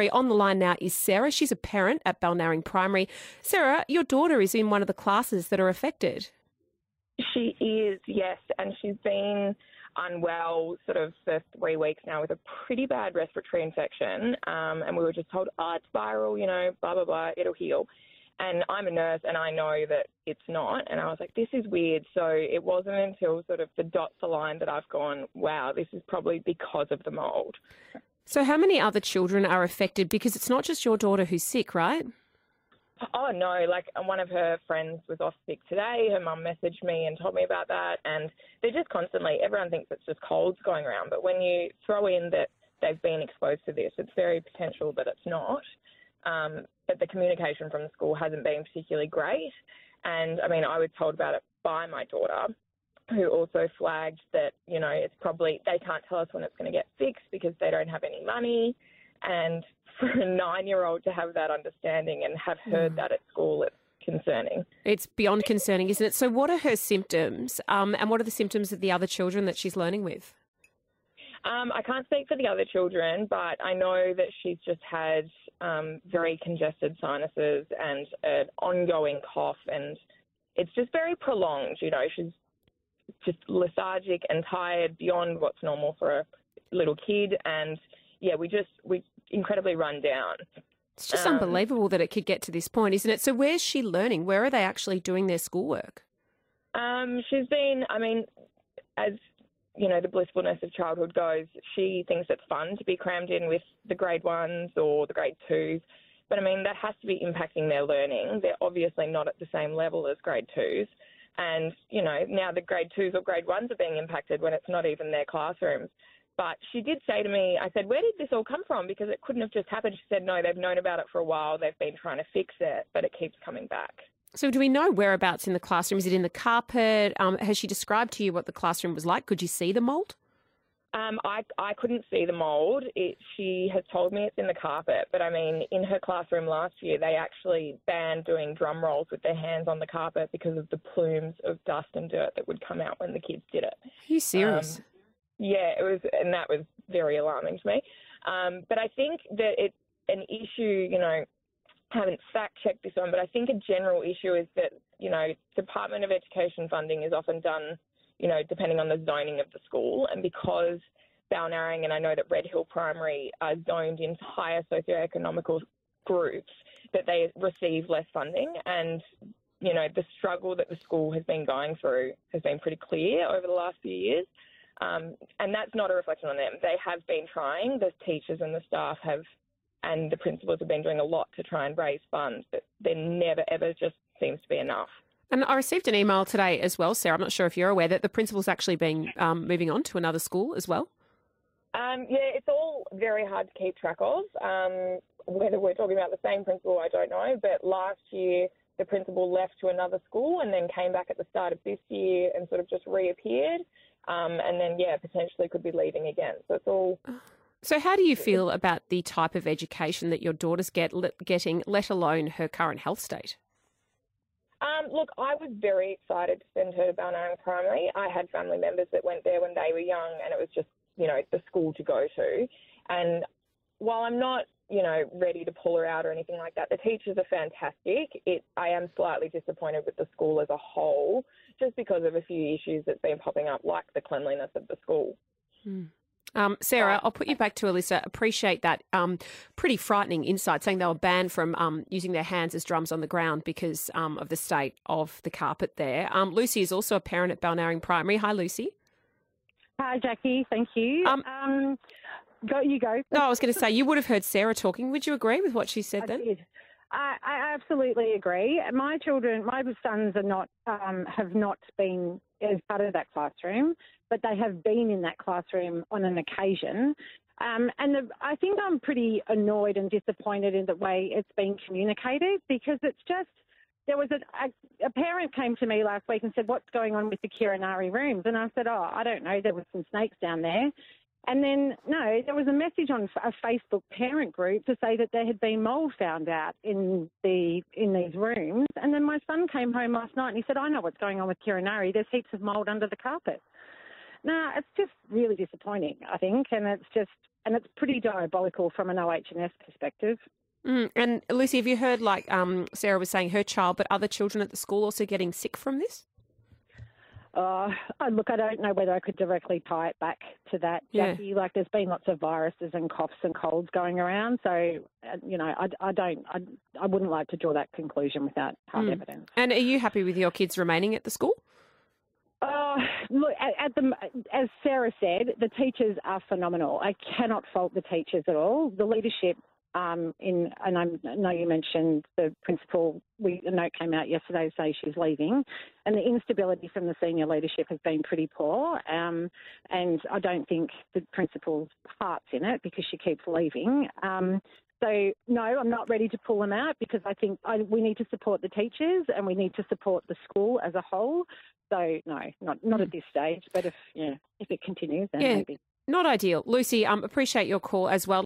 On the line now is Sarah. She's a parent at Balnarring Primary. Sarah, your daughter is in one of the classes that are affected. She is, yes, and she's been unwell sort of for three weeks now with a pretty bad respiratory infection. Um, and we were just told, oh, it's viral, you know, blah, blah, blah, it'll heal. And I'm a nurse and I know that it's not. And I was like, this is weird. So it wasn't until sort of the dots aligned that I've gone, wow, this is probably because of the mold. So, how many other children are affected? Because it's not just your daughter who's sick, right? Oh no! Like one of her friends was off sick today. Her mum messaged me and told me about that, and they're just constantly. Everyone thinks it's just colds going around, but when you throw in that they've been exposed to this, it's very potential that it's not. Um, but the communication from the school hasn't been particularly great, and I mean, I was told about it by my daughter, who also flagged that you know it's probably they can't tell us when it's going to get fixed because they don't have any money, and for a nine-year-old to have that understanding and have heard mm. that at school, it's concerning. It's beyond concerning, isn't it? So, what are her symptoms, um, and what are the symptoms of the other children that she's learning with? Um, I can't speak for the other children, but I know that she's just had um, very congested sinuses and an ongoing cough, and it's just very prolonged. You know, she's just lethargic and tired beyond what's normal for a little kid, and yeah, we just we incredibly run down. It's just um, unbelievable that it could get to this point, isn't it? So where's she learning? Where are they actually doing their schoolwork? Um, she's been, I mean, as you know, the blissfulness of childhood goes, she thinks it's fun to be crammed in with the grade ones or the grade twos. But I mean, that has to be impacting their learning. They're obviously not at the same level as grade twos. And, you know, now the grade twos or grade ones are being impacted when it's not even their classrooms. But she did say to me, I said, where did this all come from? Because it couldn't have just happened. She said, no, they've known about it for a while. They've been trying to fix it, but it keeps coming back. So, do we know whereabouts in the classroom? Is it in the carpet? Um, has she described to you what the classroom was like? Could you see the mold? Um, I, I couldn't see the mould. It, she has told me it's in the carpet, but I mean, in her classroom last year, they actually banned doing drum rolls with their hands on the carpet because of the plumes of dust and dirt that would come out when the kids did it. Are you serious? Um, yeah, it was, and that was very alarming to me. Um, but I think that it's an issue, you know, haven't fact checked this one, but I think a general issue is that, you know, Department of Education funding is often done, you know, depending on the zoning of the school. And because Balnarring and I know that Red Hill Primary are zoned into higher socioeconomical groups, that they receive less funding. And, you know, the struggle that the school has been going through has been pretty clear over the last few years. Um, and that's not a reflection on them. They have been trying. The teachers and the staff have, and the principals have been doing a lot to try and raise funds, but there never ever just seems to be enough. And I received an email today as well, Sarah. I'm not sure if you're aware that the principal's actually been um, moving on to another school as well. Um, yeah, it's all very hard to keep track of. Um, whether we're talking about the same principal, I don't know. But last year, the principal left to another school and then came back at the start of this year and sort of just reappeared. Um, and then, yeah, potentially could be leaving again. So it's all. So, how do you feel about the type of education that your daughters get getting, let alone her current health state? Um, look, I was very excited to send her to Balnarring Primary. I had family members that went there when they were young, and it was just, you know, the school to go to. And while I'm not, you know, ready to pull her out or anything like that, the teachers are fantastic. It, I am slightly disappointed with the school as a whole just because of a few issues that's been popping up, like the cleanliness of the school. Hmm. Um, Sarah, I'll put you back to Alyssa. Appreciate that um, pretty frightening insight, saying they were banned from um, using their hands as drums on the ground because um, of the state of the carpet there. Um, Lucy is also a parent at Balnarring Primary. Hi, Lucy. Hi, Jacqui. Thank you. Um, go, you go. No, I was going to say you would have heard Sarah talking. Would you agree with what she said I then? Did. I, I absolutely agree. My children, my sons are not, um, have not been as part of that classroom, but they have been in that classroom on an occasion. Um, and the, I think I'm pretty annoyed and disappointed in the way it's been communicated because it's just, there was a, a, a, parent came to me last week and said, what's going on with the Kirinari rooms? And I said, oh, I don't know. There were some snakes down there. And then, no, there was a message on a Facebook parent group to say that there had been mold found out in the in these rooms. And then my son came home last night and he said, I know what's going on with Kirinari. There's heaps of mold under the carpet. nah, it's just really disappointing, I think, and it's just and it's pretty diabolical from an OH&S perspective. Mm, and Lucy, have you heard like um, Sarah was saying her child, but other children at the school also getting sick from this? Uh, look, I don't know whether I could directly tie it back to that, Jacqui. Yeah. Like, there's been lots of viruses and coughs and colds going around, so uh, you know, I, I don't, I, I wouldn't like to draw that conclusion without hard mm. evidence. And are you happy with your kids remaining at the school? Uh, look, at, at, the as Sarah said, the teachers are phenomenal. I cannot fault the teachers at all. The leadership um, in, and I know you mentioned the principal. We, a note came out yesterday to say she's leaving, and the instability from the senior leadership has been pretty poor. Um, and I don't think the principal's heart's in it because she keeps leaving. Um, so no, I'm not ready to pull them out because I think I, we need to support the teachers and we need to support the school as a whole. So no, not not at this stage. But if yeah, if it continues, then yeah. maybe. Not ideal. Lucy, um, appreciate your call as well.